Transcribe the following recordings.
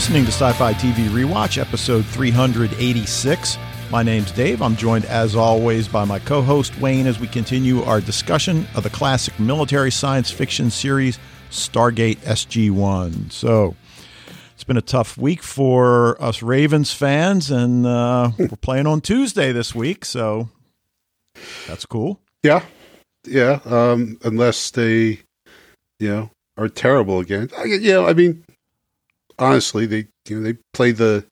listening to Sci Fi TV Rewatch, episode 386. My name's Dave. I'm joined, as always, by my co host Wayne as we continue our discussion of the classic military science fiction series, Stargate SG 1. So, it's been a tough week for us Ravens fans, and uh, we're playing on Tuesday this week, so that's cool. Yeah. Yeah. Um, unless they, you know, are terrible again. I, know, I mean, honestly, they you know they played the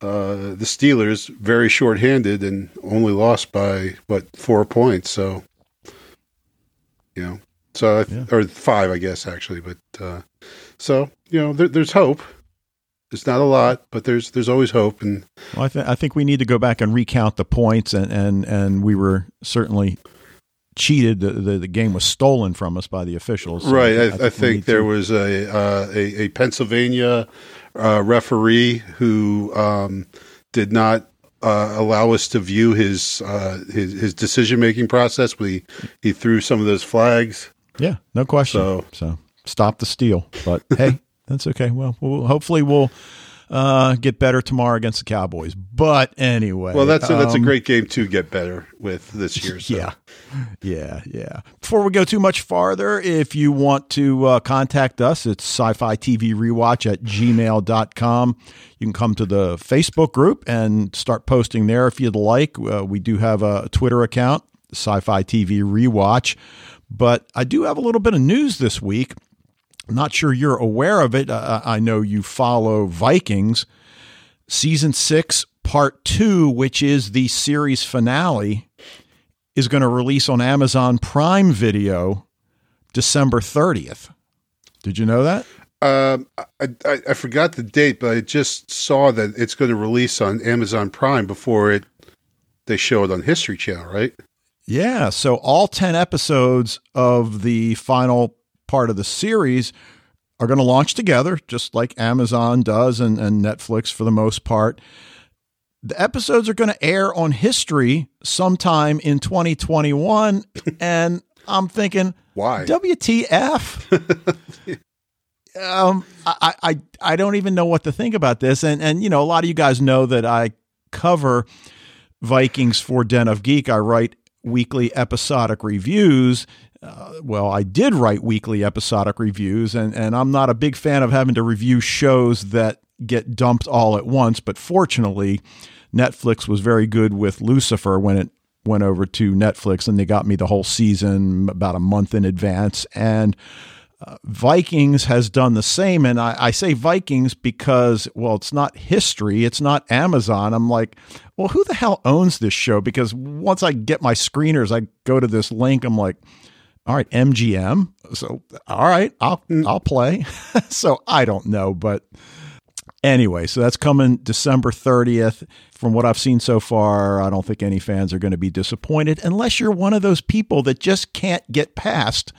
uh, the Steelers very short-handed and only lost by what four points. So you know, so yeah. or five, I guess actually. But uh, so you know, there, there's hope. It's not a lot, but there's there's always hope. And well, I, th- I think we need to go back and recount the points, and and and we were certainly cheated. The, the, the, game was stolen from us by the officials. So right. I, I, think, I think there to... was a, uh, a, a Pennsylvania uh, referee who um, did not uh, allow us to view his uh, his, his decision making process. We he threw some of those flags. Yeah, no question. So, so stop the steal. But hey, that's okay. Well, we'll hopefully we'll uh, get better tomorrow against the Cowboys. But anyway, well, that's a, that's um, a great game to get better with this year. So. Yeah, yeah, yeah. Before we go too much farther, if you want to uh, contact us, it's sci-fi TV rewatch at gmail.com. You can come to the Facebook group and start posting there if you'd like. Uh, we do have a Twitter account, sci-fi TV rewatch. But I do have a little bit of news this week. Not sure you're aware of it. Uh, I know you follow Vikings. Season six, part two, which is the series finale, is going to release on Amazon Prime Video December 30th. Did you know that? Um, I, I, I, forgot the date, but I just saw that it's going to release on Amazon Prime before it they show it on History Channel, right? Yeah. So all 10 episodes of the final part of the series are going to launch together, just like Amazon does and, and Netflix for the most part. The episodes are going to air on history sometime in 2021. and I'm thinking, why? WTF? um, I, I, I don't even know what to think about this. And, and, you know, a lot of you guys know that I cover Vikings for Den of Geek. I write weekly episodic reviews uh, well, I did write weekly episodic reviews, and, and I'm not a big fan of having to review shows that get dumped all at once. But fortunately, Netflix was very good with Lucifer when it went over to Netflix, and they got me the whole season about a month in advance. And uh, Vikings has done the same. And I, I, say Vikings because, well, it's not history, it's not Amazon. I'm like, well, who the hell owns this show? Because once I get my screeners, I go to this link, I'm like, all right, MGM. So, all right, I'll mm. I'll play. so I don't know, but anyway, so that's coming December 30th. From what I've seen so far, I don't think any fans are going to be disappointed unless you're one of those people that just can't get past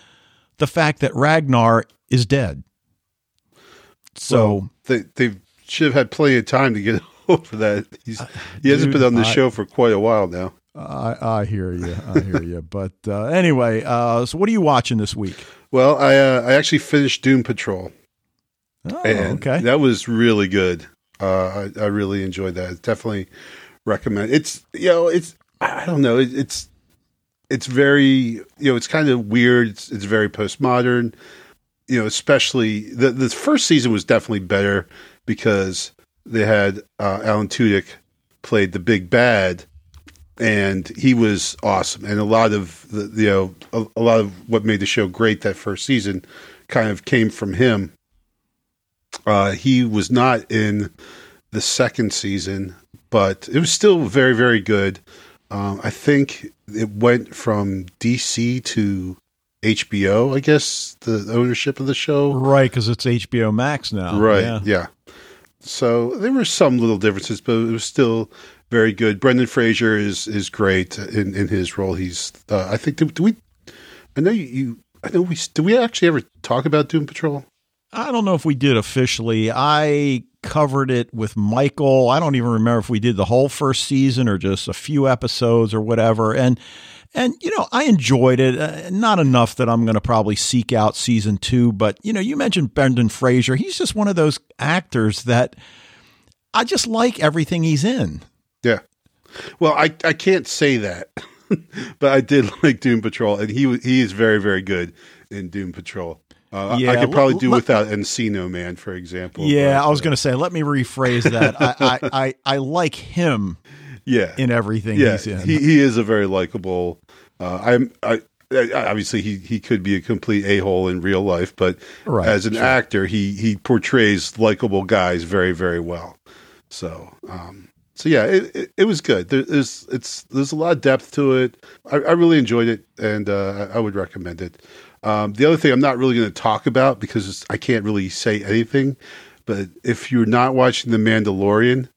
the fact that Ragnar is dead. So well, they they should have had plenty of time to get over that. He's, he hasn't been on the show for quite a while now. I, I hear you. I hear you. But uh, anyway, uh, so what are you watching this week? Well, I uh, I actually finished Doom Patrol. Oh, okay. That was really good. Uh, I, I really enjoyed that. Definitely recommend. It's you know it's I don't know it, it's it's very you know it's kind of weird. It's, it's very postmodern. You know, especially the the first season was definitely better because they had uh, Alan Tudyk played the big bad and he was awesome. And a lot of the you know a, a, lot of what made the show great that first season kind of came from him. Uh, he was not in the second season, but it was still very very good. Um, I think it went from DC to HBO. I guess the ownership of the show, right? Because it's HBO Max now, right? Yeah. yeah. So there were some little differences, but it was still very good. Brendan Fraser is is great in, in his role. He's uh, I think do, do, we? I know you, you. I know we. Do we actually ever talk about Doom Patrol? I don't know if we did officially. I covered it with Michael. I don't even remember if we did the whole first season or just a few episodes or whatever. And and you know, I enjoyed it. Uh, not enough that I'm going to probably seek out season 2, but you know, you mentioned Brendan Fraser. He's just one of those actors that I just like everything he's in. Well, I I can't say that. but I did like Doom Patrol and he he is very very good in Doom Patrol. Uh, yeah, I could probably do without Encino Man, for example. Yeah, I was going to say. Let me rephrase that. I, I, I, I, like him. Yeah, in everything yeah, he's in. He he is a very likable. Uh, I'm I, obviously he he could be a complete a hole in real life, but right, as an sure. actor, he he portrays likable guys very very well. So um, so yeah, it, it, it was good. There, there's it's there's a lot of depth to it. I, I really enjoyed it, and uh, I would recommend it. Um, the other thing I'm not really going to talk about because I can't really say anything, but if you're not watching The Mandalorian,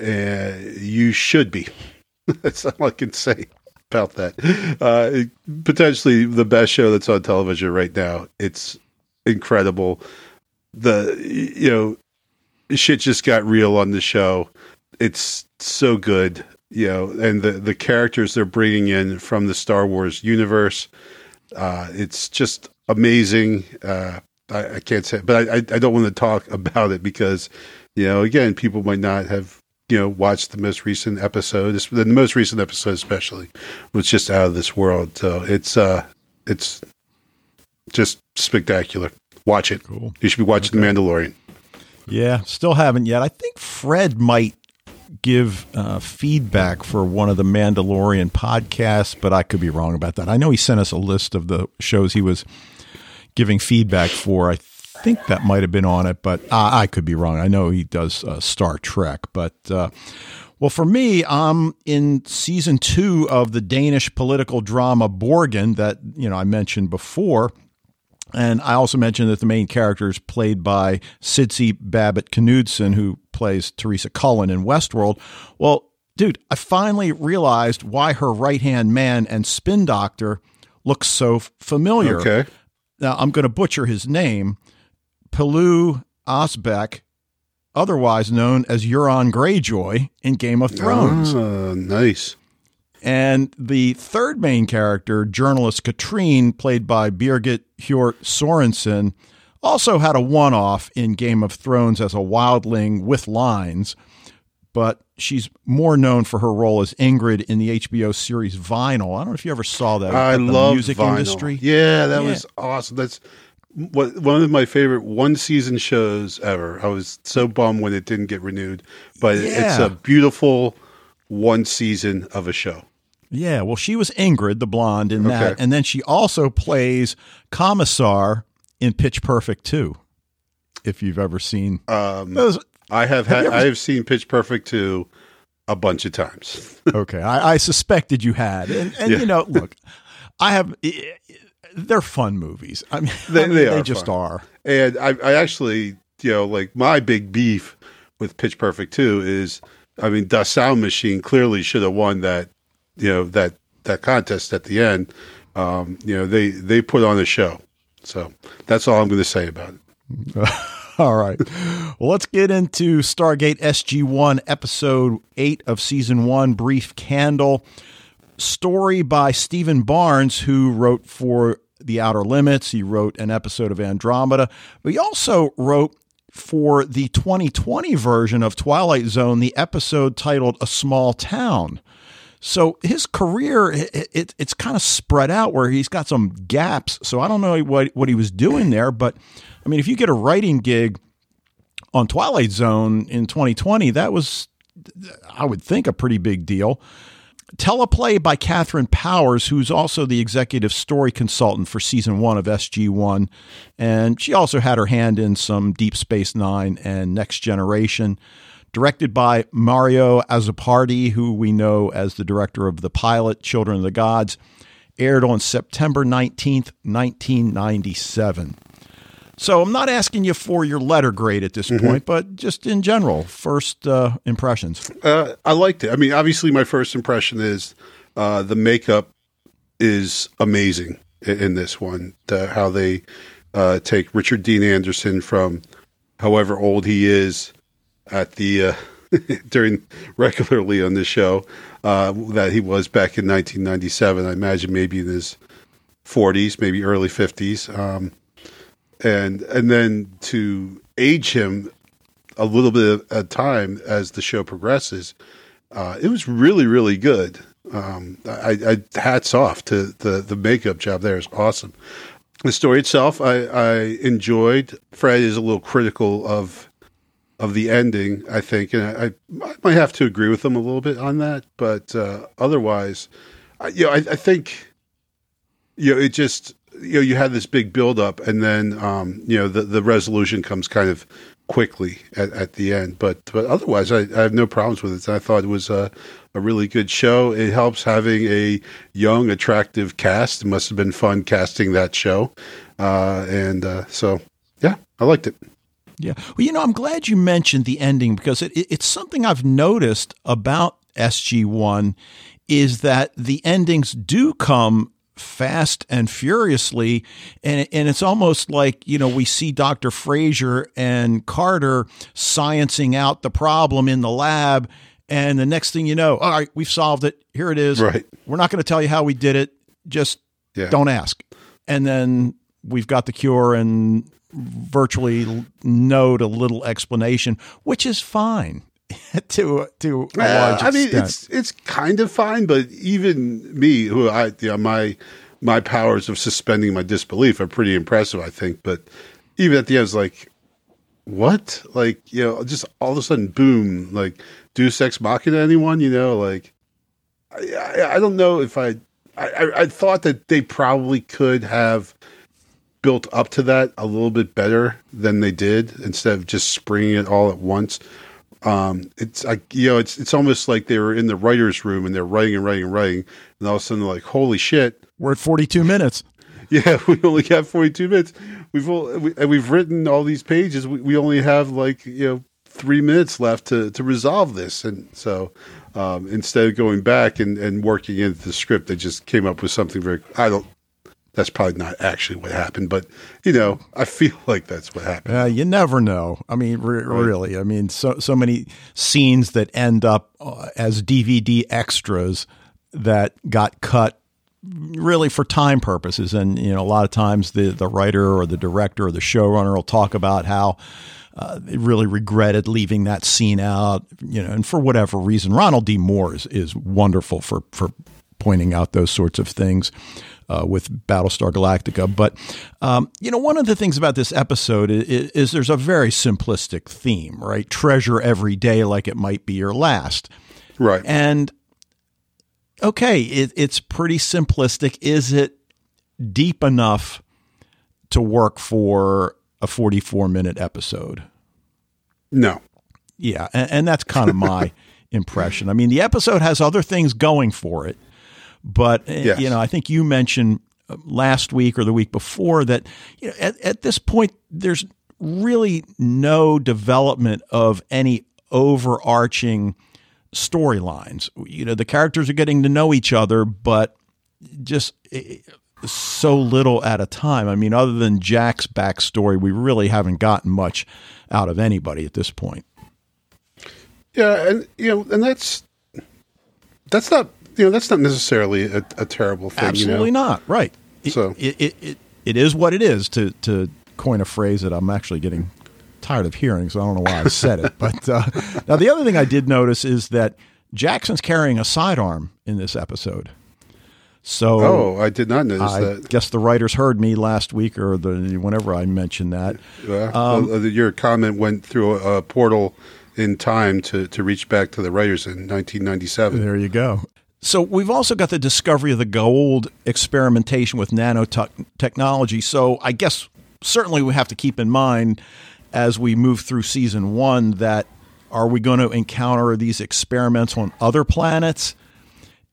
uh, you should be. that's all I can say about that. Uh, potentially the best show that's on television right now. It's incredible. The you know shit just got real on the show. It's so good, you know, and the the characters they're bringing in from the Star Wars universe uh, it's just amazing. Uh, I, I, can't say, but I, I don't want to talk about it because, you know, again, people might not have, you know, watched the most recent episode. The most recent episode, especially, was just out of this world. So it's, uh, it's just spectacular. Watch it. Cool. You should be watching okay. The Mandalorian. Yeah, still haven't yet. I think Fred might give uh, feedback for one of the Mandalorian podcasts, but I could be wrong about that. I know he sent us a list of the shows he was giving feedback for. I think that might have been on it, but I could be wrong. I know he does uh, Star Trek, but. Uh, well, for me, I'm in season two of the Danish political drama Borgen that you know I mentioned before, and I also mentioned that the main character is played by Sidse Babett Knudsen, who plays Teresa Cullen in Westworld. Well, dude, I finally realized why her right hand man and spin doctor looks so familiar. Okay. Now, I'm going to butcher his name Pilou Osbeck, otherwise known as Euron Greyjoy in Game of Thrones. Uh, nice. And the third main character, journalist Katrine, played by Birgit Hjort Sorensen, also had a one off in Game of Thrones as a wildling with lines, but she's more known for her role as Ingrid in the HBO series Vinyl. I don't know if you ever saw that. I love music Vinyl. industry. Yeah, that yeah. was awesome. That's what one of my favorite one season shows ever. I was so bummed when it didn't get renewed, but yeah. it's a beautiful one season of a show. Yeah, well, she was Ingrid, the blonde, in okay. that, and then she also plays Commissar in Pitch Perfect 2. If you've ever seen um, those, I have, have had, I have seen Pitch Perfect 2 a bunch of times. okay, I, I, suspected you had, and, and yeah. you know, look, I have. They're fun movies. I mean, they, I mean, they, they just fun. are. And I, I actually, you know, like my big beef with Pitch Perfect 2 is, I mean, the Sound Machine clearly should have won that, you know, that that contest at the end. Um, you know, they they put on a show. So that's all I'm going to say about it. all right. Well, let's get into Stargate SG 1, episode 8 of season 1, Brief Candle. Story by Steven Barnes, who wrote for The Outer Limits. He wrote an episode of Andromeda, but he also wrote for the 2020 version of Twilight Zone the episode titled A Small Town. So his career, it, it, it's kind of spread out where he's got some gaps. So I don't know what, what he was doing there, but I mean, if you get a writing gig on Twilight Zone in 2020, that was, I would think, a pretty big deal. Teleplay by Katharyn Powers, who's also the executive story consultant for season one of SG1. And she also had her hand in some Deep Space Nine and Next Generation directed by Mario Azzopardi, who we know as the director of the pilot Children of the Gods, aired on September 19th, 1997. So I'm not asking you for your letter grade at this mm-hmm. point, but just in general, first uh, impressions. Uh, I liked it. I mean, obviously, my first impression is uh, the makeup is amazing in, in this one. how they uh, take Richard Dean Anderson from however old he is at the uh, during regularly on this show uh, that he was back in 1997. I imagine maybe in his 40s, maybe early 50s, um, and and then to age him a little bit at time as the show progresses. Uh, it was really really good. Um, I, I hats off to the the makeup job there is awesome. The story itself, I, I enjoyed. Fred is a little critical of of the ending, I think, and I, I might have to agree with them a little bit on that. But uh, otherwise, I, you know, I, I think you know it just you know you had this big build up, and then um, you know the the resolution comes kind of quickly at, at the end. But but otherwise, I, I have no problems with it. I thought it was a, a really good show. It helps having a young, attractive cast. It must have been fun casting that show, uh, and uh, so yeah, I liked it. Yeah, well, you know, I'm glad you mentioned the ending because it, it, it's something I've noticed about SG One is that the endings do come fast and furiously and and it's almost like you know we see Dr. Fraiser and Carter sciencing out the problem in the lab and the next thing you know all right we've solved it. Here it is. Right. We're not going to tell you how we did it. Just yeah. don't ask. And then we've got the cure and virtually no to little explanation which is fine to to a uh, large I mean, it's it's kind of fine, but even me, who I you know, my my powers of suspending my disbelief are pretty impressive, I think. But even at the end, it's like, what? Like you know, just all of a sudden, boom! Like Deus Ex Machina, anyone? You know, like I, I, I don't know if I, I I thought that they probably could have built up to that a little bit better than they did instead of just springing it all at once um, it's like you know, it's it's almost like they were in the writers' room and they're writing and writing and writing, and all of a sudden they're like, "Holy shit, we're at forty-two minutes." Yeah, we only have forty-two minutes. We've we, and we've written all these pages. We, we only have like you know three minutes left to to resolve this, and so um, instead of going back and, and working into the script, they just came up with something very. I don't that's probably not actually what happened, but you know, I feel like that's what happened. Uh, you never know. I mean, re- right. really. I mean, so so many scenes that end up uh, as DVD extras that got cut really for time purposes, and you know, a lot of times the the writer or the director or the showrunner will talk about how. Uh, they really regretted leaving that scene out, you know, and for whatever reason, Ronald D. Moore is, is wonderful for for pointing out those sorts of things uh, with Battlestar Galactica. But, um, you know, one of the things about this episode is, is, there's a very simplistic theme, right? Treasure every day like it might be your last. Right. And, okay, it, it's pretty simplistic. Is it deep enough to work for a 44 minute episode? No. Yeah. And, and that's kind of my impression. I mean, the episode has other things going for it but eh, yes. you know, I think you mentioned uh, last week or the week before that you know, at, at this point there's really no development of any overarching storylines. You know, the characters are getting to know each other, but just eh, so little at a time. I mean, other than Jack's backstory, we really haven't gotten much out of anybody at this point. Yeah, and you know, and that's that's not you know that's not necessarily a, a terrible thing. Absolutely you know? not. Right. So it, it, it, it is what it is. To to coin a phrase that I'm actually getting tired of hearing, so I don't know why I said it. But uh, now the other thing I did notice is that Jackson's carrying a sidearm in this episode. So oh, I did not notice I that. Guess the writers heard me last week or the whenever I mentioned that. um, uh, your comment went through a, a portal in time to, to reach back to the writers in 1997. There you go. So we've also got the discovery of the Goa'uld experimentation with nanotechnology. So I guess certainly we have to keep in mind as we move through season one that are we going to encounter these experiments on other planets?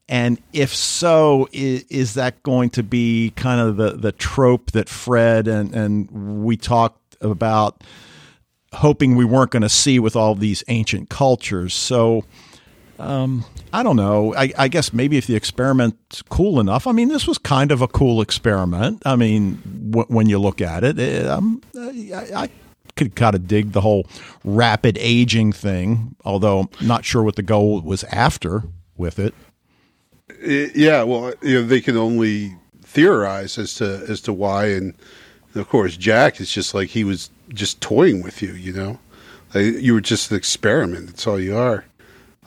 And if so, is, that going to be kind of the, the trope that Fred and, and we talked about hoping we weren't going to see with all these ancient cultures? So um, I don't know. I, I, guess maybe if the experiment's cool enough. I mean, this was kind of a cool experiment. I mean, w- when you look at it, it um, I, I could kind of dig the whole rapid aging thing, although not sure what the goal was after with it. Yeah, well, you know, they can only theorize as to as to why, and of course, Jack is just like he was just toying with you. You know, like you were just an experiment. That's all you are,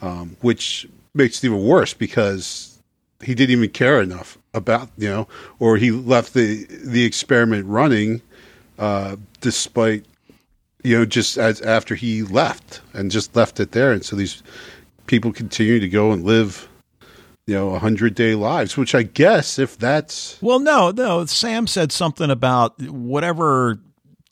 um, which makes it even worse because he didn't even care enough about you know, or he left the the experiment running, uh, despite you know, just as after he left and just left it there. And so these people continue to go and live, you know, a hundred day lives, which I guess if that's. Well, no, no. Sam said something about whatever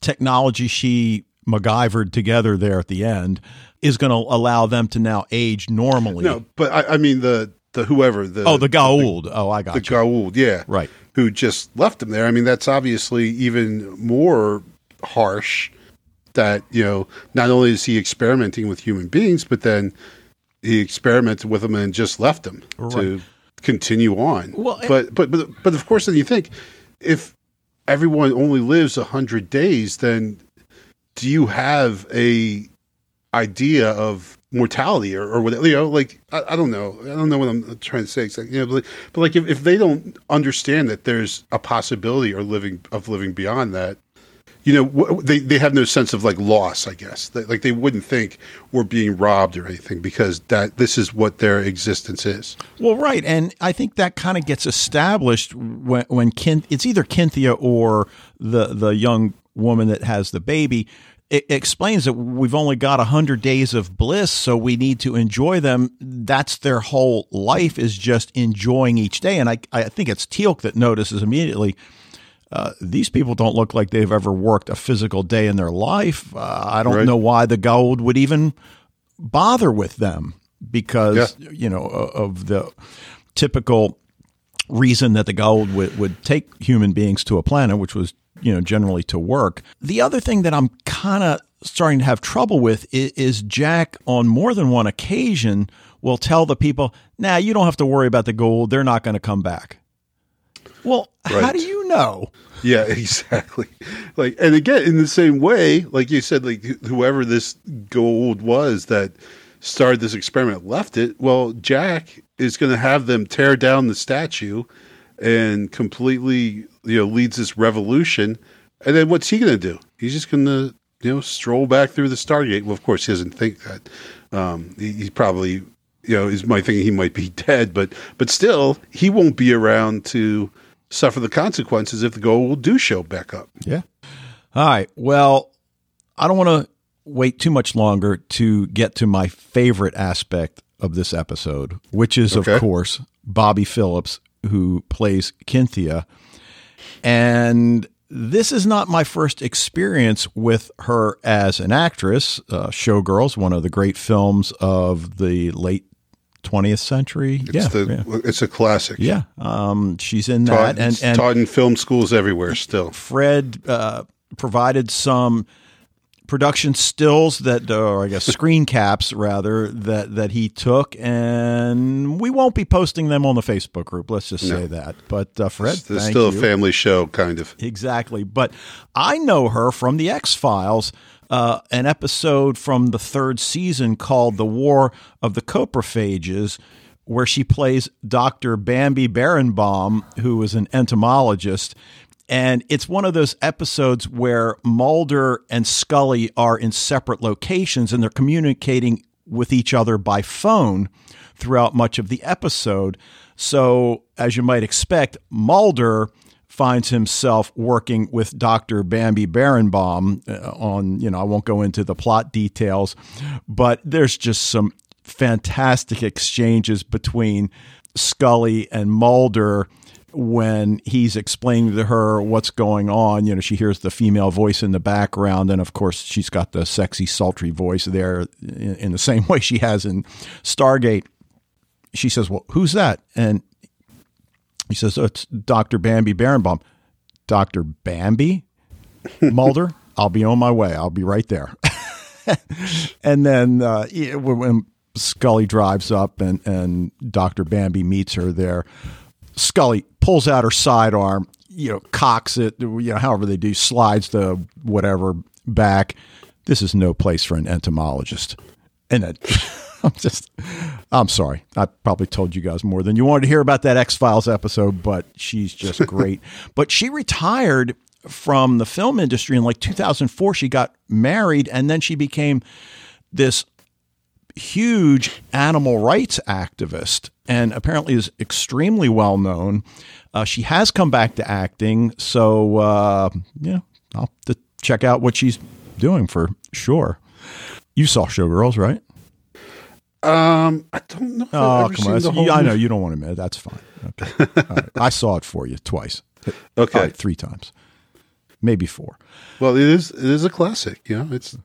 technology she MacGyvered together there at the end is going to allow them to now age normally. No, but I, I mean, the, the whoever the oh the Goa'uld oh I got the you. Goa'uld yeah right who just left them there I mean that's obviously even more harsh that you know not only is he experimenting with human beings, but then he experimented with them and just left them right. to continue on. Well, but but but but of course, then you think if everyone only lives a hundred days, then do you have a idea of mortality or, or what you know like I, I, don't know. I don't know what i'm trying to say. Exactly you know but, but like if, if they don't understand that there's a possibility or living of living beyond that you know they, they have no sense of like loss i guess. Like they wouldn't think we're being robbed or anything because that this is what their existence is. Well right. And i think that kind of gets established when when it's either Kynthia or the the young woman that has the baby it explains that we've only got 100 days of bliss so we need to enjoy them that's their whole life is just enjoying each day and i, I think it's teal'c that notices immediately uh, these people don't look like they've ever worked a physical day in their life. Uh, I don't right. know why the Goa'uld would even bother with them because, yeah. you know, of the typical reason that the Goa'uld would, would take human beings to a planet, which was, you know, generally to work. The other thing that I'm kind of starting to have trouble with is, is Jack on more than one occasion will tell the people, nah, you don't have to worry about the Goa'uld. They're not going to come back. Well, right. how do you know? Yeah, exactly. Like, and again, in the same way, like you said, like whoever this Goa'uld was that started this experiment left it. Well, Jack is going to have them tear down the statue and completely, you know, leads this revolution. And then what's he going to do? He's just going to, you know, stroll back through the Stargate. Well, of course, he doesn't think that. Um, he, he's probably, you know, is my thinking he might be dead, but but still, he won't be around to suffer the consequences if the Goa'uld do show back up. Yeah. All right. Well, I don't want to wait too much longer to get to my favorite aspect of this episode, which is, okay. of course, Bobby Phillips, who plays Kynthia. And this is not my first experience with her as an actress. Uh, Showgirls, one of the great films of the late 20th century. It's yeah, the, yeah. it's a classic. Yeah, um, she's in that, and, and taught in film schools everywhere. Still, Fred uh, provided some production stills that, or I guess screen caps rather, that that he took, and we won't be posting them on the Facebook group. Let's just say no. that. But uh, Fred, it's, it's still you. a family show, kind of. Exactly, but I know her from the X Files uh, an episode from the third season called The War of the Coprophages, where she plays Dr. Bambi Berenbaum, who is an entomologist. And it's one of those episodes where Mulder and Scully are in separate locations and they're communicating with each other by phone throughout much of the episode. So, as you might expect, Mulder finds himself working with Dr. Bambi Berenbaum uh, on, you know, I won't go into the plot details, but there's just some fantastic exchanges between Scully and Mulder when he's explaining to her what's going on. You know, she hears the female voice in the background, and of course, she's got the sexy, sultry voice there in, in the same way she has in Stargate. She says, Well, who's that? And he says, oh, It's Dr. Bambi Berenbaum. Dr. Bambi? Mulder, I'll be on my way. I'll be right there. and then uh, when Scully drives up and, and Dr. Bambi meets her there. Scully pulls out her sidearm, you know, cocks it, you know, however they do, slides the whatever back. This is no place for an entomologist. And then I'm just, I'm sorry. I probably told you guys more than you wanted to hear about that X Files episode, but she's just great. but she retired from the film industry in like 2004. She got married and then she became this huge animal rights activist and apparently is extremely well known. Uh, she has come back to acting, so uh, yeah, I'll have to check out what she's doing for sure. You saw Showgirls, right? Um, I don't know. oh, come on! You, I know you don't want to admit it. That's fine. Okay, I saw it for you twice. Okay, right, three times, maybe four. Well, it is. It is a classic. You know, it's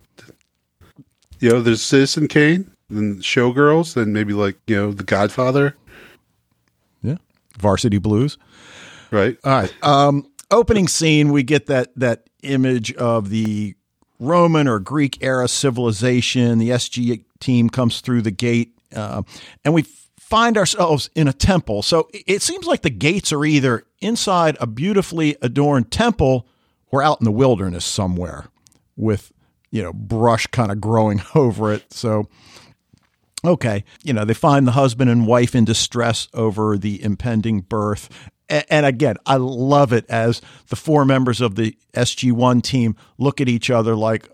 you know, there's Citizen Kane and Showgirls, then maybe like you know, The Godfather. Yeah, Varsity Blues. Right. All right. Um, opening scene, we get that that image of the Roman or Greek era civilization. The SG team comes through the gate, uh, and we find ourselves in a temple. So it seems like the gates are either inside a beautifully adorned temple or out in the wilderness somewhere with, you know, brush kind of growing over it. So, okay, you know, they find the husband and wife in distress over the impending birth. And again, I love it as the four members of the SG1 team look at each other like,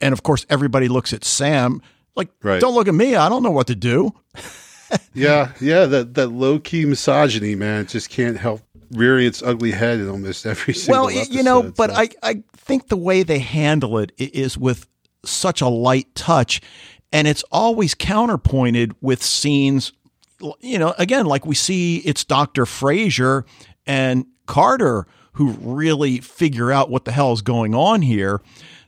and of course, everybody looks at Sam like, right. don't look at me. I don't know what to do. yeah, yeah, that that low key misogyny, man, just can't help rearing its ugly head in almost every single. Well, episode, you know, but so. I I think the way they handle it is with such a light touch, and it's always counterpointed with scenes. You know, again, like we see, it's Doctor Fraiser and Carter who really figure out what the hell is going on here.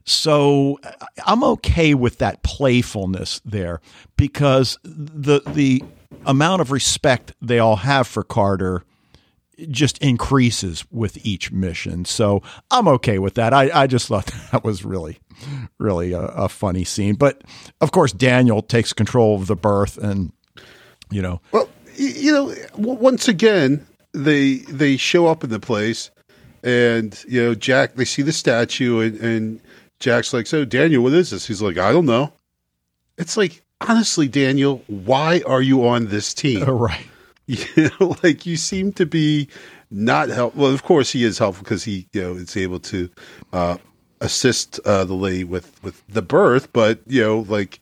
So I'm okay with that playfulness there because the the amount of respect they all have for Carter just increases with each mission. So I'm okay with that. I, I just thought that was really, really a, a funny scene. But of course, Daniel takes control of the birth and, you know. Well, you know, once again, they they show up in the place and, you know, Jack, they see the statue and, and Jack's like, so Daniel, what is this? He's like, I don't know. It's like, honestly, Daniel, why are you on this team? right. You know, like you seem to be not help. Well, of course he is helpful because he, you know, is able to uh, assist uh, the lady with with the birth, but you know, like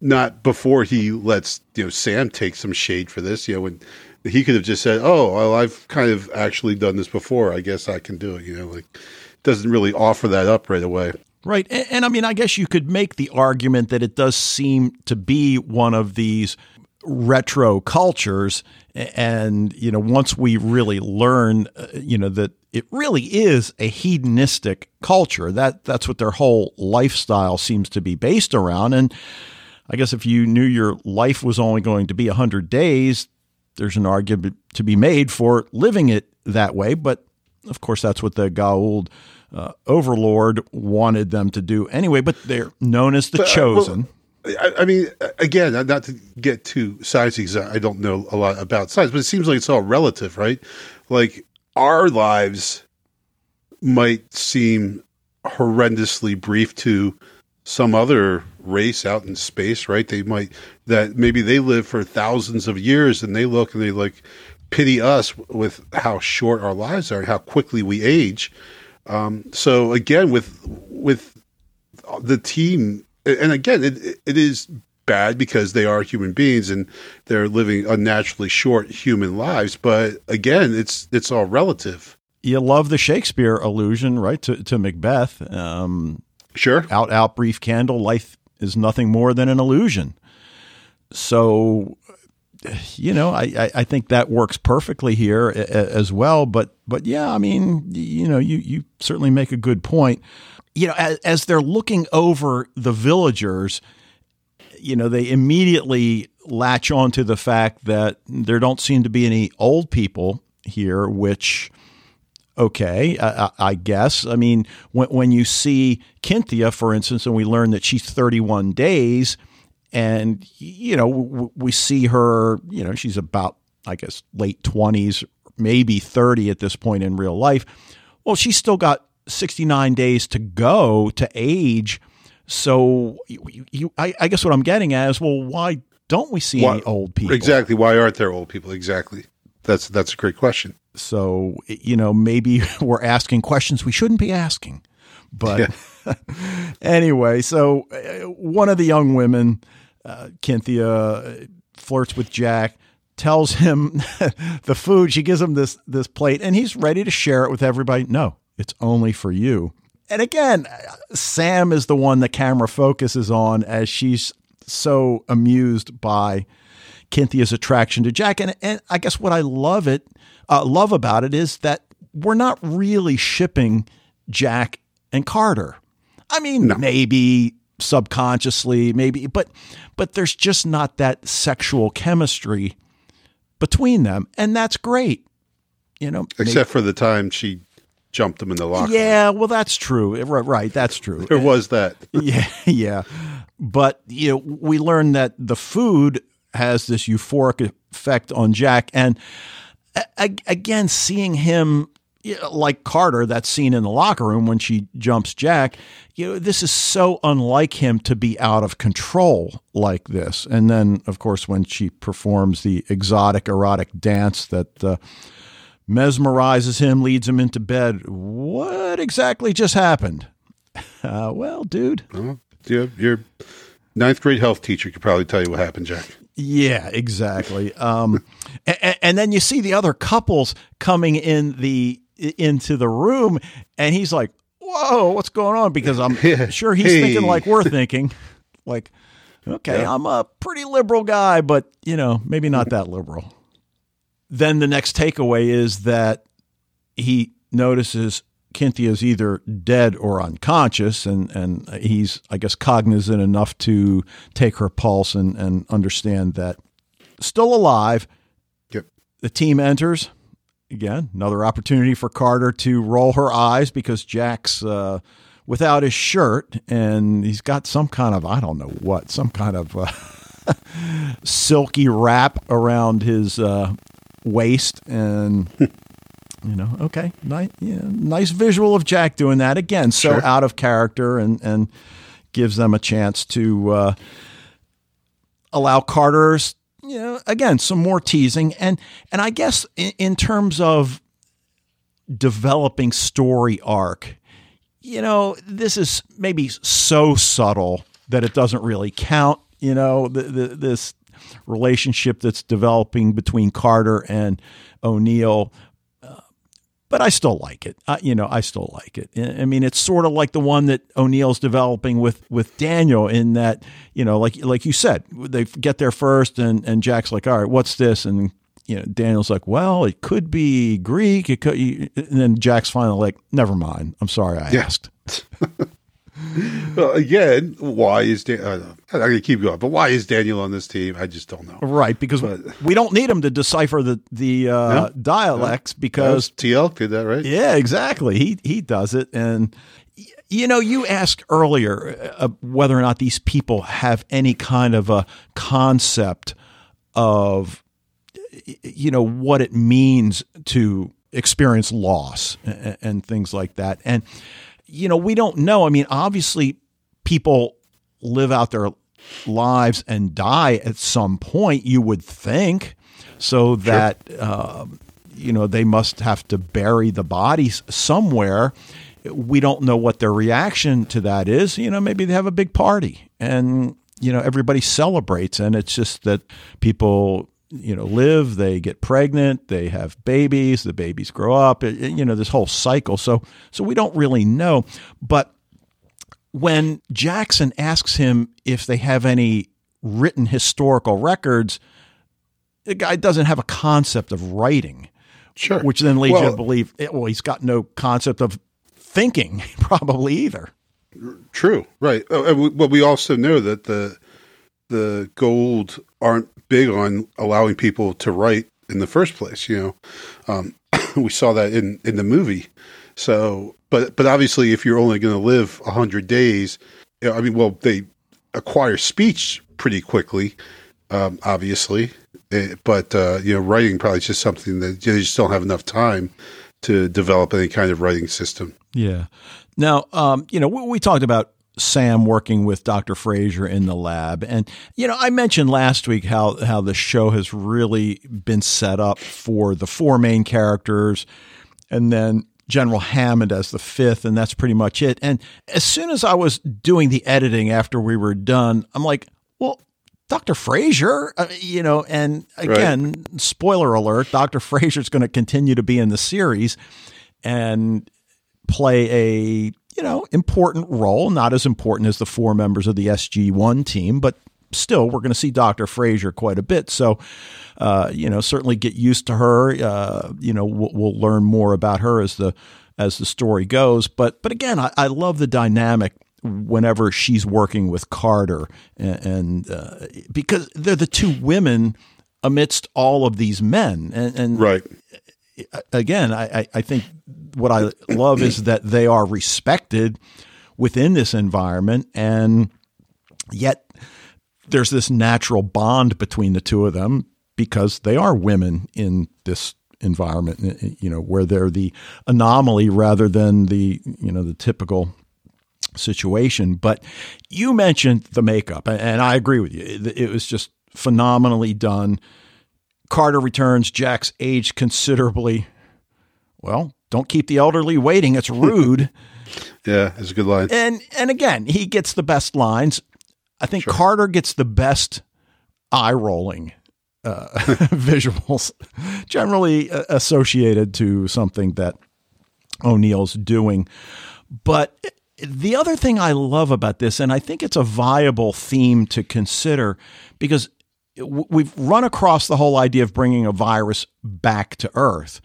not before he lets you know Sam take some shade for this. You know, when he could have just said, "Oh, well, I've kind of actually done this before. I guess I can do it." You know, like doesn't really offer that up right away. Right. And, and, I mean, I guess you could make the argument that it does seem to be one of these retro cultures. And, you know, once we really learn, uh, you know, that it really is a hedonistic culture, that that's what their whole lifestyle seems to be based around. And I guess if you knew your life was only going to be 100 days, there's an argument to be made for living it that way. But of course, that's what the Goa'uld uh, Overlord wanted them to do anyway, but they're known as the but, Chosen. Well, I, I, mean, again, not to get too sciencey, I don't know a lot about science, but it seems like it's all relative, right? Like our lives might seem horrendously brief to some other race out in space, right? They might that maybe they live for thousands of years and they look and they like pity us with how short our lives are, how quickly we age. Um, so again, with with the team, and again, it it is bad because they are human beings and they're living unnaturally short human lives. But again, it's it's all relative. You love the Shakespeare allusion, right, to to Macbeth. Um, sure. Out, out, brief candle. Life is nothing more than an illusion. So you know, I, I think that works perfectly here as well. But but yeah, I mean, you know, you you certainly make a good point. You know, as, as they're looking over the villagers, you know, they immediately latch on to the fact that there don't seem to be any old people here, which okay, I, I, guess. I mean, when, when you see Cynthia, for instance, and we learn that she's 31 days, and you know w- we see her. You know, she's about I guess late twenties, maybe thirty at this point in real life. Well, she's still got sixty nine days to go to age. So you, you I, I, guess what I'm getting at is, well, why don't we see why, any old people? Exactly. Why aren't there old people? Exactly. That's that's a great question. So you know, maybe we're asking questions we shouldn't be asking. But yeah. anyway, so uh, one of the young women, uh, Cynthia, flirts with Jack, tells him the food. She gives him this this plate, and he's ready to share it with everybody. No, it's only for you. And again, Sam is the one the camera focuses on as she's so amused by Cynthia's attraction to Jack. And, and I guess what I love it, uh, love about it is that we're not really shipping Jack and Carter. I mean, no. maybe subconsciously, maybe, but but there's just not that sexual chemistry between them, and that's great. You know, except for the time she jumped him in the locker. Yeah, well, that's true. Right, right that's true. There was that. yeah, yeah. But you know, we learned that the food has this euphoric effect on Jack, and again, seeing him like Carter, that scene in the locker room when she jumps Jack, you know, this is so unlike him to be out of control like this. And then, of course, when she performs the exotic, erotic dance that uh, mesmerizes him, leads him into bed. What exactly just happened? Uh, well, dude. Uh, yeah, your ninth grade health teacher could probably tell you what happened, Jack. Yeah, exactly. Um, and, and, then you see the other couples coming in the into the room, and he's like, "Whoa, what's going on?" Because I'm sure he's hey. thinking like we're thinking, like, "Okay, yeah. I'm a pretty liberal guy, but you know, maybe not that liberal." then the next takeaway is that he notices Cynthia's either dead or unconscious, and, and he's, I guess, cognizant enough to take her pulse and, and understand that still alive. Yep. The team enters. Again, another opportunity for Carter to roll her eyes because Jack's uh, without his shirt and he's got some kind of, I don't know what, some kind of. Uh, silky wrap around his uh, waist and you know okay nice yeah, nice visual of jack doing that again so sure. out of character and and gives them a chance to uh, allow carter's you know again some more teasing and and i guess in, in terms of developing story arc you know this is maybe so subtle that it doesn't really count you know the, the, this relationship that's developing between Carter and O'Neill. But I still like it. Uh, you know, I still like it. I mean, it's sort of like the one that O'Neill's developing with with Daniel in that, you know, like like you said, they get there first, and and Jack's like, all right, what's this? And you know, Daniel's like, well, it could be Greek. It could, and then Jack's finally like, never mind. I'm sorry I yeah. asked. well, again, why is Dan- uh, I'm going to keep going, but why is Daniel on this team? I just don't know. Right, because but, we don't need him to decipher the the uh, no, dialects no, because Teal'c did that, right? Yeah, exactly. He he does it, and you know, you asked earlier uh, whether or not these people have any kind of a concept of you know what it means to experience loss and, and things like that, and you know, we don't know. I mean, obviously, people live out their lives and die at some point, you would think, so that, sure. uh, you know, they must have to bury the bodies somewhere. We don't know what their reaction to that is. You know, maybe they have a big party and, you know, everybody celebrates. And it's just that people you know live they get pregnant they have babies the babies grow up it, you know this whole cycle. So so we don't really know. But when Jackson asks him if they have any written historical records the guy doesn't have a concept of writing sure. which then leads well, you to believe eh, well he's got no concept of thinking probably either. True. Right. Uh, but we also know that the the Goa'uld aren't big on allowing people to write in the first place. You know, um, we saw that in in the movie. So, but but obviously, if you're only going to live hundred days, I mean, well, they acquire speech pretty quickly, um, obviously. Eh, but uh, you know, writing probably just something that you, know, you just don't have enough time to develop any kind of writing system. Yeah. Now, um, you know, we, we talked about Sam working with Dr. Fraiser in the lab. And, you know, I mentioned last week how, how the show has really been set up for the four main characters and then General Hammond as the fifth, and that's pretty much it. And as soon as I was doing the editing after we were done, I'm like, well, Dr. Fraiser, uh, you know, and again, right. spoiler alert, Dr. Fraiser is going to continue to be in the series and play a you know, important role, not as important as the four members of the SG1 team, but still, we're going to see Dr. Fraiser quite a bit. So, uh, you know, certainly get used to her. Uh, you know, we'll, we'll, learn more about her as the as the story goes. But but again, I, I love the dynamic whenever she's working with Carter, and, and uh, because they're the two women amidst all of these men, and, and right. Again, I, I think what I love is that they are respected within this environment, and yet there's this natural bond between the two of them because they are women in this environment, eh, eh, you know, where they're the anomaly rather than the you know the typical situation. But you mentioned the makeup, and I agree with you. It was just phenomenally done. Carter returns. Jack's aged considerably. Well, don't keep the elderly waiting. It's rude. yeah, it's a good line. And and again, he gets the best lines. I think sure. Carter gets the best eye rolling uh, visuals, generally uh, associated to something that O'Neill's doing. But the other thing I love about this, and I think it's a viable theme to consider, because we've run across the whole idea of bringing a virus back to Earth.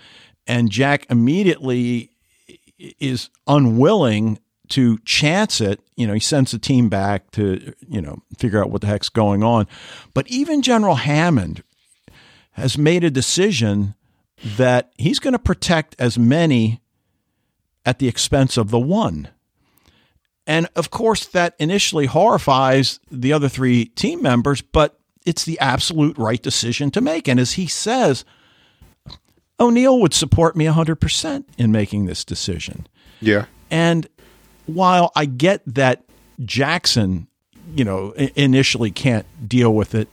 And Jack immediately is unwilling to chance it. You know, he sends the team back to, you know, figure out what the heck's going on. But even General Hammond has made a decision that he's going to protect as many at the expense of the one. And of course, that initially horrifies the other three team members, but it's the absolute right decision to make. And as he says, O'Neill would support me 100% in making this decision. Yeah. And while I get that Jackson, you know, initially can't deal with it,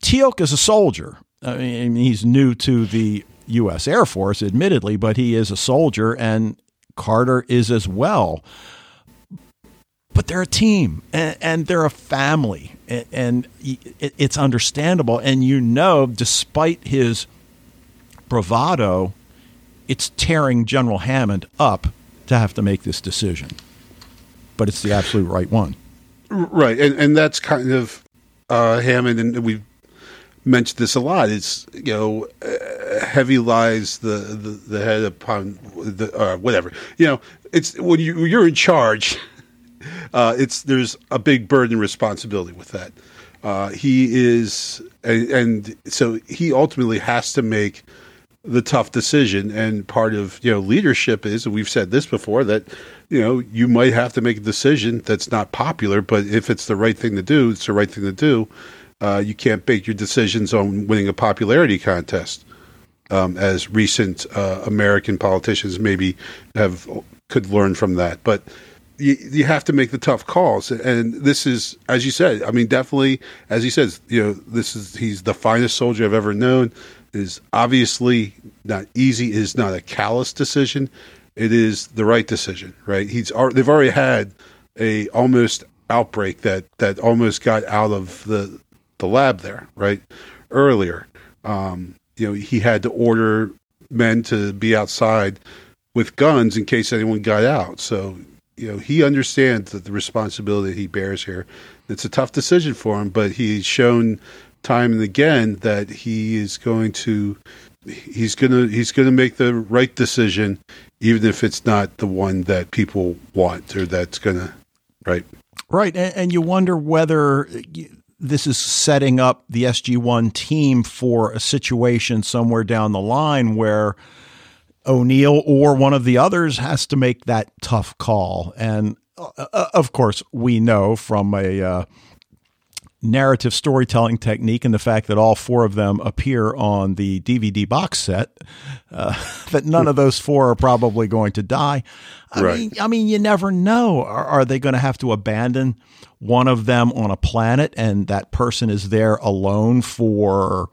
Teal'c is a soldier. I mean, he's new to the U.S. Air Force, admittedly, but he is a soldier, and Carter is as well. But they're a team, and, they're a family, and it's understandable. And you know, despite his bravado, it's tearing General Hammond up to have to make this decision. But it's the absolute right one. Right. And, and that's kind of uh, Hammond, and we've mentioned this a lot. It's, you know, uh, heavy lies the, the, the, head upon the, uh, whatever. You know, it's when you, you're in charge, uh, it's there's a big burden and responsibility with that. Uh, he is, and, and so he ultimately has to make – the tough decision. And part of you know leadership is and we've said this before that you know you might have to make a decision that's not popular but if it's the right thing to do it's the right thing to do. Uh, you can't base your decisions on winning a popularity contest. Um, as recent uh, american politicians maybe have could learn from that. But you, you have to make the tough calls and this is as you said i mean definitely as he says you know this is he's the finest soldier i've ever known is obviously not easy. It is not a callous decision. It is the right decision, right? He's they've already had a almost outbreak that that almost got out of the the lab there, right? Earlier, um, you know, he had to order men to be outside with guns in case anyone got out. So, you know, he understands that the responsibility he bears here. It's a tough decision for him, but he's shown time and again that he is going to he's going to he's going to make the right decision even if it's not the one that people want or that's going to right right and, and, you wonder whether this is setting up the SG1 team for a situation somewhere down the line where O'Neill or one of the others has to make that tough call and uh, uh of course we know from a uh, narrative storytelling technique and the fact that all four of them appear on the DVD box set, uh, that none of those four are probably going to die. I Right. mean, I mean, you never know. Are, are they going to have to abandon one of them on a planet, and that person is there alone for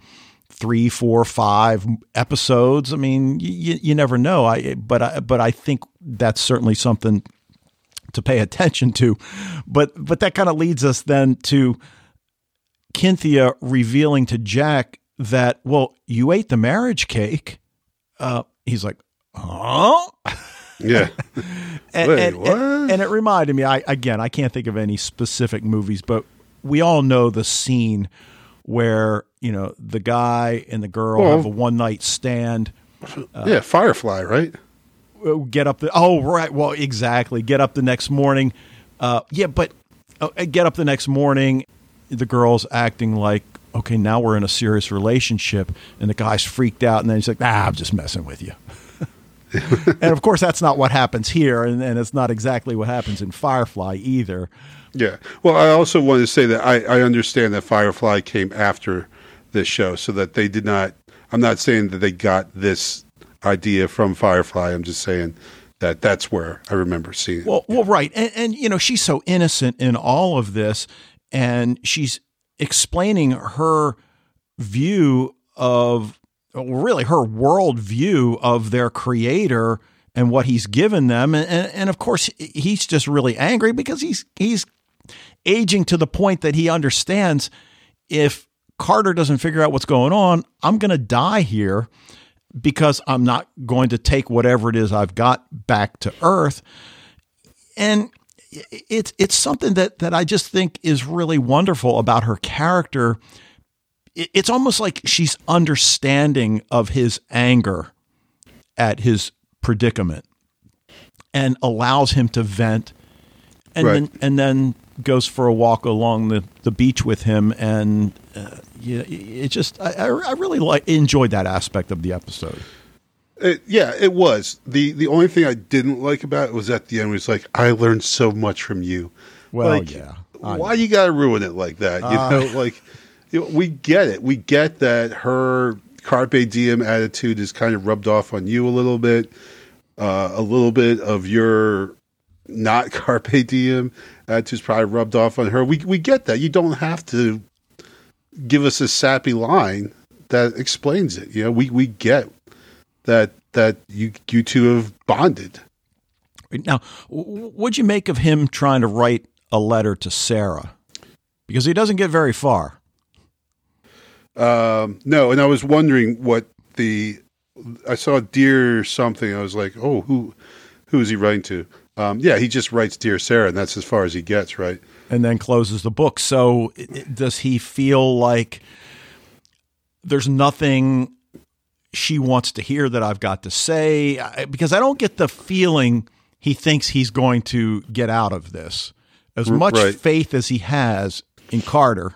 three, four, five episodes? I mean, you, you never know. I but I but I think that's certainly something to pay attention to. But but that kind of leads us then to Kynthia revealing to Jack that, well, you ate the marriage cake. Uh, he's like, huh? Yeah. And, Wait, and, what? and, and it reminded me, I again, I can't think of any specific movies, but we all know the scene where, you know, the guy and the girl Well- have a one night stand. yeah. Firefly, right? uh, get up the oh right well exactly get up the next morning uh yeah but uh, get up the next morning the girl's acting like okay now we're in a serious relationship and the guy's freaked out and then he's like ah i'm just messing with you and of course that's not what happens here and, and it's not exactly what happens in firefly either Yeah. Well, I also want to say that I, I understand that Firefly came after this show, so that they did not. I'm not saying that they got this idea from Firefly. I'm just saying that that's where I remember seeing it. Well, well, right, and, and you know she's so innocent in all of this, and she's explaining her view of, really, her world view of their creator and what he's given them, and, and and of course he's just really angry because he's he's aging to the point that he understands if Carter doesn't figure out what's going on, I'm going to die here because I'm not going to take whatever it is I've got back to Earth. And it's it's something that that I just think is really wonderful about her character. It's almost like she's understanding of his anger at his predicament and allows him to vent and Right. then and then goes for a walk along the, the beach with him and uh, yeah, it just I, I really like enjoyed that aspect of the episode. It, yeah, it was the the only thing I didn't like about it was at the end. It was like I learned so much from you. Well, Like, yeah, I why you got to ruin it like that? You Uh. know, like you know, we get it. We get that her carpe diem attitude is kind of rubbed off on you a little bit. Uh, a little bit of your not carpe diem attitude is probably rubbed off on her. We we get that. You don't have to give us a sappy line that explains it. You know, we we get that that you you two have bonded. Now, what'd you make of him trying to write a letter to Sarah? Because he doesn't get very far. Um, no, and I was wondering what the I saw dear something. I was like, oh, who who is he writing to? Um, yeah, he just writes dear Sarah, and that's as far as he gets, right? and then closes the book. So, i- i- does he feel like there's nothing she wants to hear that I've got to say? I- Because I don't get the feeling he thinks he's going to get out of this. As much right. faith as he has in Carter,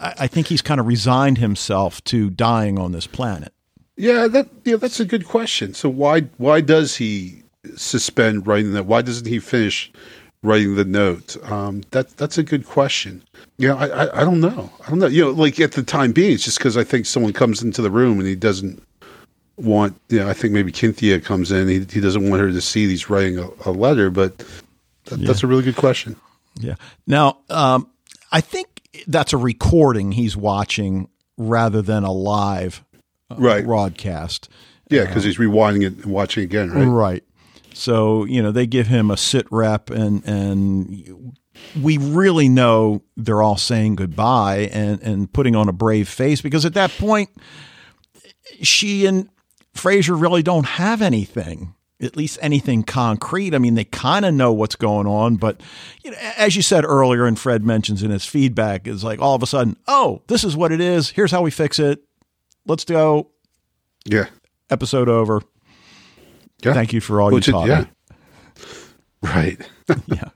I, I think he's kind of resigned himself to dying on this planet. Yeah, that yeah, that's a good question. So why why does he suspend writing that? Why doesn't he finish writing the note? Um, that that's a good question. Yeah, I, I I don't know. I don't know. You know, like at the time being, it's just because I think someone comes into the room and he doesn't want. You know, I think maybe Kynthia comes in. He he doesn't want her to see that he's writing a, a letter. But that, that's a really good question. Yeah. Now, um, I think that's a recording he's watching rather than a live uh, Right. broadcast. Yeah, because he's rewinding it and watching again, right? Right. So you know they give him a sit rep, and and we really know they're all saying goodbye and and putting on a brave face because at that point, she and Fraiser really don't have anything. At least anything concrete. I mean, they kind of know what's going on, but you know, as you said earlier, and Fred mentions in his feedback, is like all of a sudden, oh, this is what it is. Here's how we fix it. Let's go. Yeah. Episode over. Yeah. Thank you for all Which you it- yeah. me. Right. Yeah.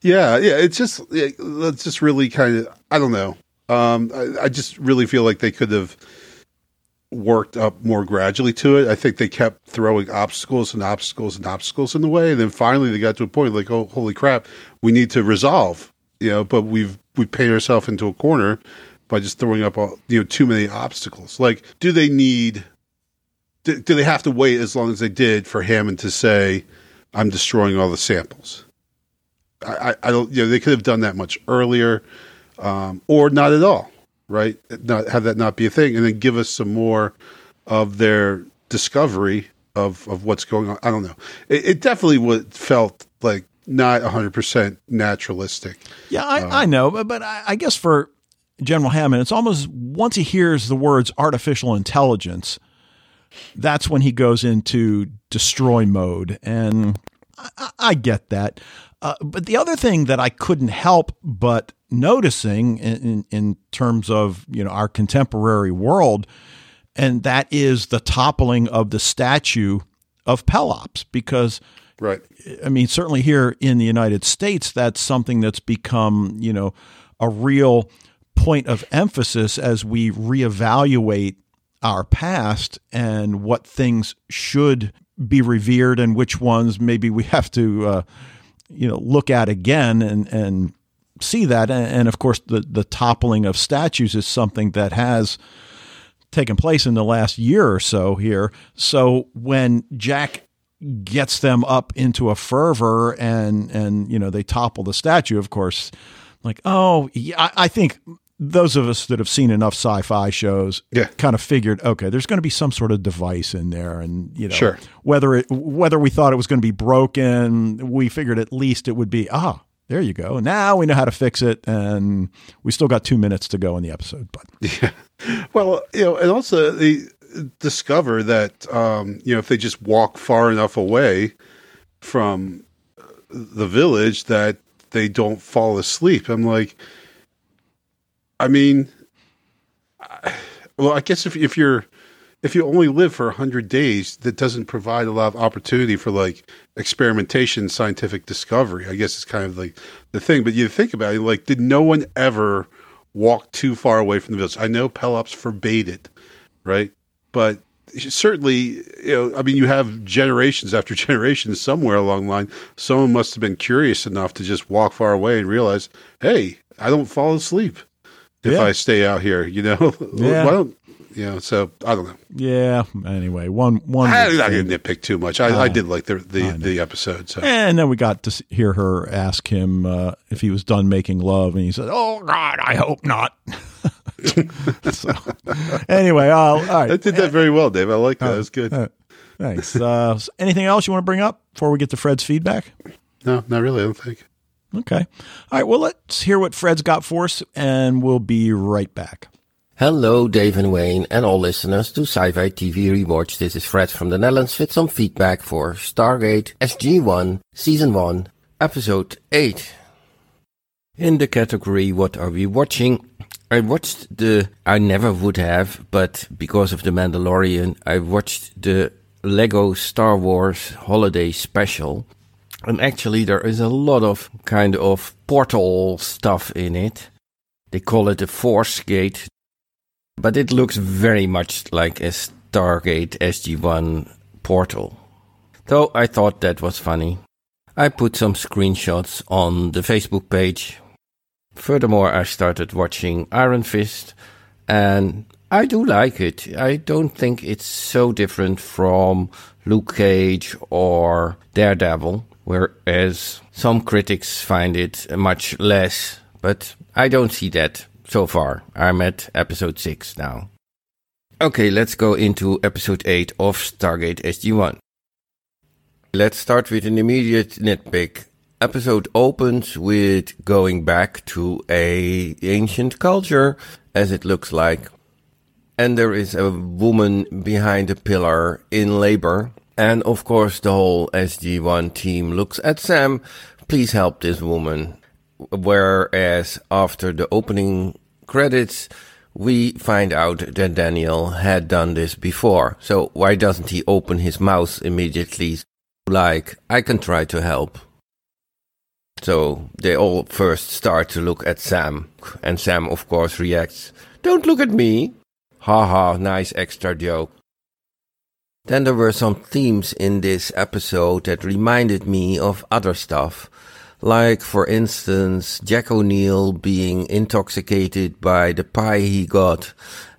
Yeah, yeah. It's just that's just really kind of I don't know. Um, I, I just really feel like they could have worked up more gradually to it. I think they kept throwing obstacles and obstacles and obstacles in the way, and then finally they got to a point like, oh, holy crap, we need to resolve you know, but we've we paid ourselves into a corner by just throwing up all, you know too many obstacles. Like, do they need? Do, do they have to wait as long as they did for Hammond to say, "I'm destroying all the samples"? I, I, I don't. You know, they could have done that much earlier, um, or not at all. Right? Not have that not be a thing, and then give us some more of their discovery of of what's going on. I don't know. It, it definitely would felt like not 100% naturalistic. Yeah, I, uh, I know, but, but I, I, guess for General Hammond, it's almost once he hears the words artificial intelligence, that's when he goes into destroy mode. And I, I get that. Uh, but the other thing that I couldn't help but noticing in, in, in terms of you know our contemporary world, and that is the toppling of the statue of Pelops, because right. I mean, certainly here in the United States, that's something that's become you know a real point of emphasis as we reevaluate our past and what things should be revered and which ones maybe we have to uh, you know look at again and and see that. And, and, of course the the toppling of statues is something that has taken place in the last year or so here. So when Jack gets them up into a fervor and and you know they topple the statue of course like oh yeah I, I think those of us that have seen enough sci-fi shows yeah. kind of figured okay there's going to be some sort of device in there and you know sure. whether it whether we thought it was going to be broken we figured at least it would be ah there you go now we know how to fix it and we still got 2 minutes to go in the episode but yeah well you know and also they discover that um you know if they just walk far enough away from the village that they don't fall asleep i'm like I mean, well, I guess if if you're if you only live for 100 days that doesn't provide a lot of opportunity for like experimentation scientific discovery i guess it's kind of like the thing. But you think about it like did no one ever walk too far away from the village? I know pelops forbade it right? But certainly you know i mean you have generations after generations somewhere along the line. Someone must have been curious enough to just walk far away and realize hey i don't fall asleep if yeah. I stay out here, you know. Yeah. Why don't you know? So I don't know. Yeah. Anyway, one one. I'm not going to nitpick too much. I, uh, I did like the the, the episode. So. And then we got to hear her ask him uh, if he was done making love, and he said, "Oh God, I hope not." so, anyway, all right. I did that very well, Dave. I like that. Uh, it was good. Uh, thanks. Uh, anything else you want to bring up before we get to Fred's feedback? No, not really. I don't think. Okay. All right. Well, let's hear what Fred's got for us, and we'll be right back. Hello, Dave and Wayne, and all listeners to Sci-Fi TV Rewatch. This is Fred from the Netherlands with some feedback for Stargate SG-1, Season 1, Episode 8. In the category What Are We Watching? I watched the, I never would have, but because of The Mandalorian, I watched the Lego Star Wars Holiday Special. And actually, there is a lot of kind of portal stuff in it. They call it a Force Gate, but it looks very much like a Stargate SG1 portal. So I thought that was funny. I put some screenshots on the Facebook page. Furthermore, I started watching Iron Fist, and I do like it. I don't think it's so different from Luke Cage or Daredevil whereas some critics find it much less, but I don't see that so far. I'm at episode 6 now. Okay, let's go into episode 8 of Stargate SG-1. Let's start with an immediate nitpick. Episode opens with going back to a ancient culture, as it looks like. And there is a woman behind a pillar in labor and of course, the whole SG1 team looks at Sam. Please help this woman. Whereas after the opening credits, we find out that Daniel had done this before. So why doesn't he open his mouth immediately? Like, I can try to help. So they all first start to look at Sam. And Sam, of course, reacts, Don't look at me. Ha ha, nice extra joke. Then there were some themes in this episode that reminded me of other stuff, Like, for instance, Jack O'Neill being intoxicated by the pie he got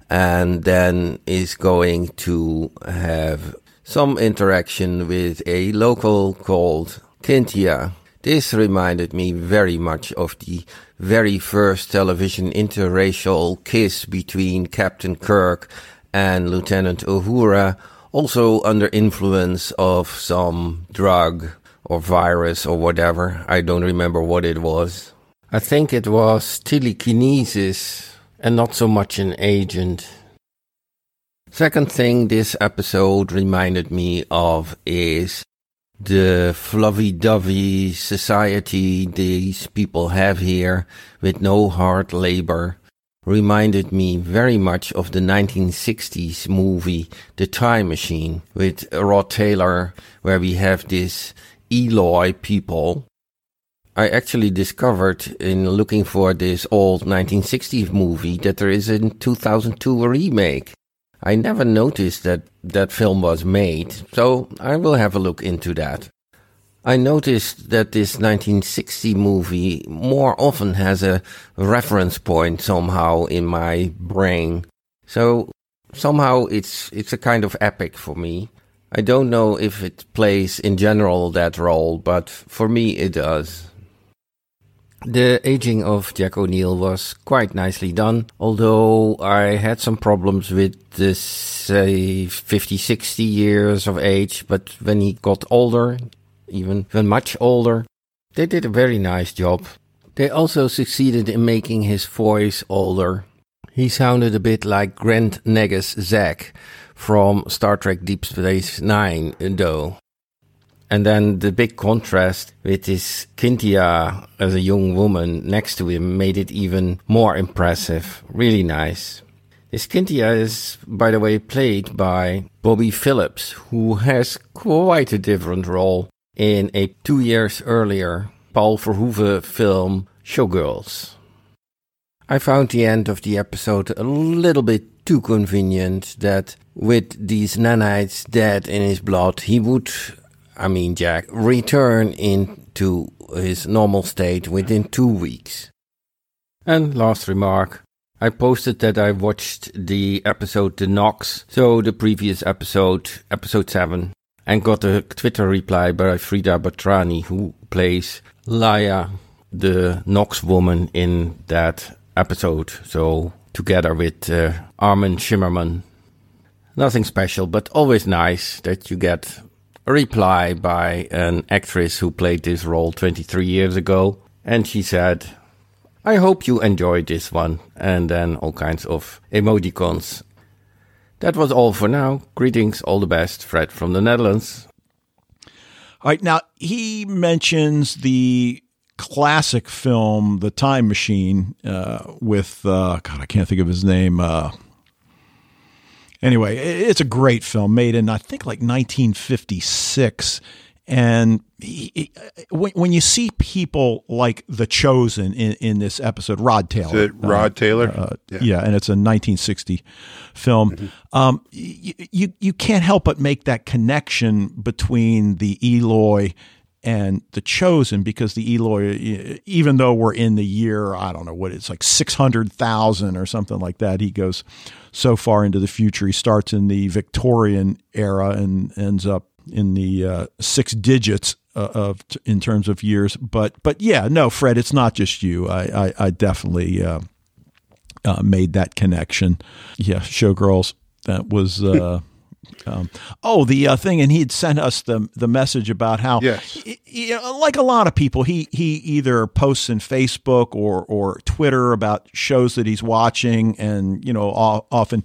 and then is going to have some interaction with a local called Kynthia. This reminded me very much of the very first television interracial kiss between Captain Kirk and Lieutenant Uhura, also under influence of some drug or virus or whatever. I don't remember what it was. I think it was telekinesis and not so much an agent. Second thing this episode reminded me of is the flovey-dovey society these people have here with no hard labor reminded me very much of the 1960s movie The Time Machine with Rod Taylor where we have this Eloi people. I actually discovered in looking for this old 1960s movie that there is a 2002 remake. I never noticed that that film was made, so I will have a look into that. I noticed that this 1960 movie more often has a reference point somehow in my brain. So somehow it's it's a kind of epic for me. I don't know if it plays in general that role, but for me it does. The aging of Jack O'Neill was quite nicely done, although I had some problems with the, say, 50, 60 years of age, but when he got older, even when much older, they did a very nice job. They also succeeded in making his voice older. He sounded a bit like Grand Nagus Zek from Star Trek Deep Space Nine, though. And then the big contrast with his Kynthia as a young woman next to him made it even more impressive. Really nice. This Kynthia is, by the way, played by Bobbie Phillips, who has quite a different role in a two years earlier Paul Verhoeven film Showgirls. I found the end of the episode a little bit too convenient that with these nanites dead in his blood, he would I mean Jack, return into his normal state within two weeks. And last remark, I posted that I watched the episode The Nox, so the previous episode, episode 7, and got a Twitter reply by Frida Batrani, who plays Lya, the Nox woman in that episode, so together with uh, Armin Shimerman. Nothing special, but always nice that you get a reply by an actress who played this role 23 years ago. And she said, I hope you enjoyed this one. And then all kinds of emoticons. That was all for now. Greetings, all the best. Fred from the Netherlands. All right. Now, he mentions the classic film, The Time Machine, uh, with, uh, God, I can't think of his name. Uh, anyway, it's a great film made in I think like 1956, and he, when, when you see people like the chosen in, in this episode, Rod Taylor, Rod uh, Taylor, uh, yeah. yeah. and it's a 1960 film. Mm-hmm. Um, you, you you can't help but make that connection between the Eloi and the chosen because the Eloi, even though we're in the year, I don't know what it's like 600,000 or something like that, he goes so far into the future. He starts in the Victorian era and ends up in the uh, six digits uh, of in terms of years. But but yeah, no, Fred, it's not just you. I I, I definitely uh, uh made that connection. Yeah, Showgirls. That was. Uh, um, oh, the uh, thing, and he had sent us the the message about how, yes. like a lot of people, he he either posts in Facebook or or Twitter about shows that he's watching, and you know, often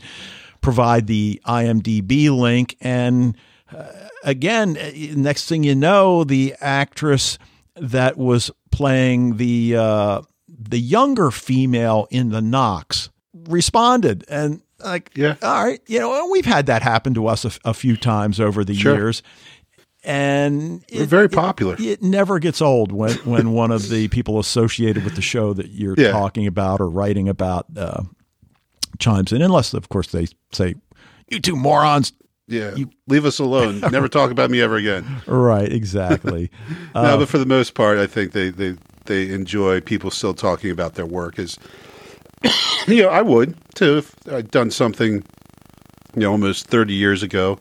provide the IMDb link. And uh, again, uh, next thing you know, the actress that was playing the uh, the younger female in the Nox responded, and like, yeah, all right, you know, we've had that happen to us a, a few times over the sure. years, and it, very popular. It, it, never gets old when when one of the people associated with the show that you're yeah. talking about or writing about uh, chimes in, unless of course they say, "You two morons." Yeah, You- leave us alone. Never talk about me ever again. Right, exactly. no, Uh, but for the most part, I think they they they enjoy people still talking about their work. Is you know, I would too if I'd done something, you know, almost thirty years ago,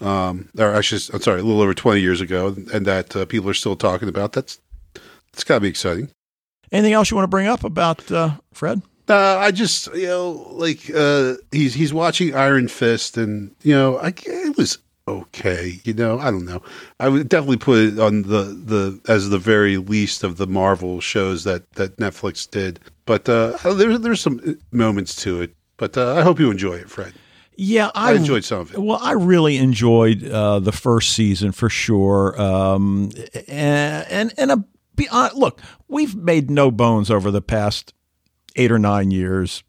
um, or actually, I'm sorry, a little over twenty years ago, and that uh, people are still talking about. That's that's got to be exciting. anything else you want to bring up about uh, Fred? Uh, I just you know like uh, he's he's watching Iron Fist, and you know I it was okay. You know I don't know. I would definitely put it on the the as the very least of the Marvel shows that that Netflix did. But uh, there's there's some moments to it. But uh, I hope you enjoy it, Fred. Yeah, I enjoyed some of it. Well, I really enjoyed uh, the first season for sure. Um, and and, and a, be, uh, look, we've made no bones over the past eight or nine years.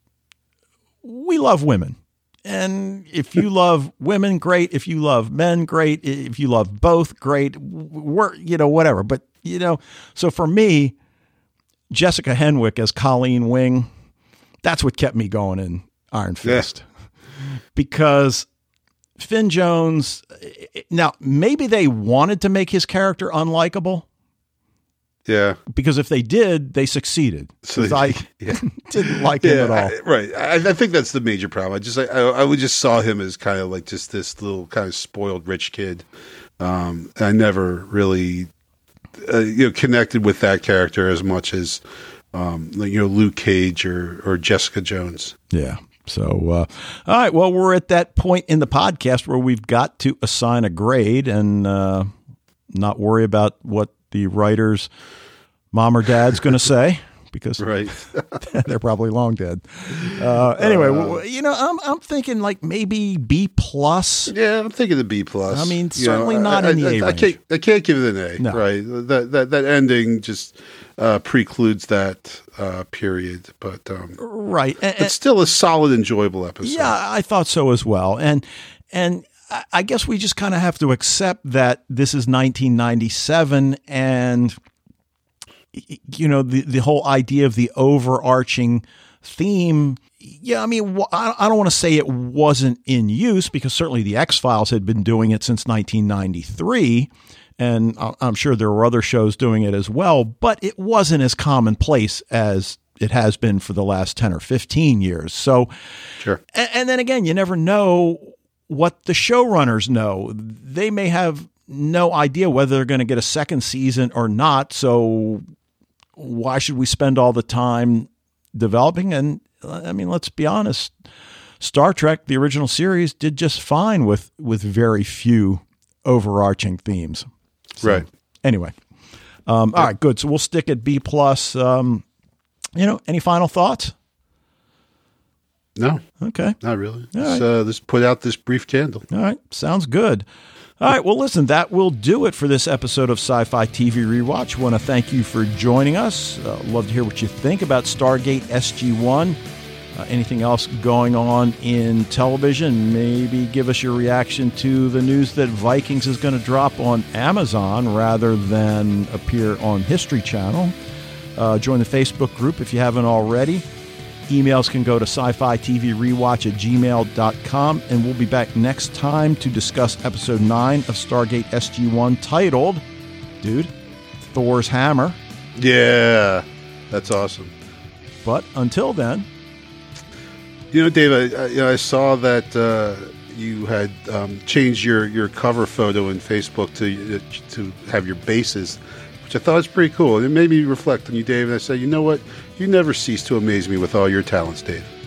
We love women. And if you love women, great. If you love men, great. If you love both, great. We're, you know, whatever. But, you know, so for me, Jessica Henwick as Colleen Wing, that's what kept me going in Iron Yeah. Fist. Because Finn Jones, eh, eh, now maybe they wanted to make his character unlikable Yeah. because if they did, they succeeded. So 'Cause I yeah. didn't like him at all. I- right. I, I think that's the major problem. I just I, I would just saw him as kind of like just this little kind of spoiled rich kid. Um, I never really uh, you know connected with that character as much as um, you know Luke Cage or or Jessica Jones. Yeah. So, uh, all right. Well, we're at that point in the podcast where we've got to assign a grade and uh, not worry about what the writer's mom or dad's going to say because Right. they're probably long dead. Uh, anyway, w- you know, I'm I'm thinking like maybe B plus. yeah, I'm thinking the B plus. I mean, You certainly know, not I, in the I, A I range. can't I can't give it an A. No. Right. That that that ending just uh, precludes that uh, period. But um, Right. And- it's still a solid, enjoyable episode. Yeah, I thought so as well. And and I- I guess we just kind of have to accept that this is 1997 and you know the the whole idea of the overarching theme yeah, I mean, I don't want to say it wasn't in use because certainly the X Files had been doing it since 1993, and I'm sure there were other shows doing it as well, but it wasn't as commonplace as it has been for the last 10 or 15 years. So, Sure. and, and then again, you never know what the showrunners know. They may have no idea whether they're going to get a second season or not. So why should we spend all the time developing? And I mean, let's be honest. Star Trek, the original series, did just fine with with very few overarching themes. So, Right. Anyway, um, all right, good. So we'll stick at B plus. Um, you know, any final thoughts? No, Okay. not really. All Let's, uh, let's put out this brief candle. All right, sounds good. All right, well, listen, that will do it for this episode of Sci Fi TV Rewatch. Want to thank you for joining us. Uh, love to hear what you think about Stargate SG 1. Uh, anything else going on in television? Maybe give us your reaction to the news that Vikings is going to drop on Amazon rather than appear on History Channel. Uh, join the Facebook group if you haven't already. Emails can go to sci fi TV rewatch at gmail.com, and we'll be back next time to discuss episode 9 of Stargate SG 1 titled, dude, Thor's Hammer. Yeah, that's awesome. But until then, You know, Dave, I, I, you know, I saw that uh, you had um, changed your, your cover photo in Facebook to to have your bases, which I thought was pretty cool. It made me reflect on you, Dave. And I said, you know what? You never cease to amaze me with all your talents, Dave.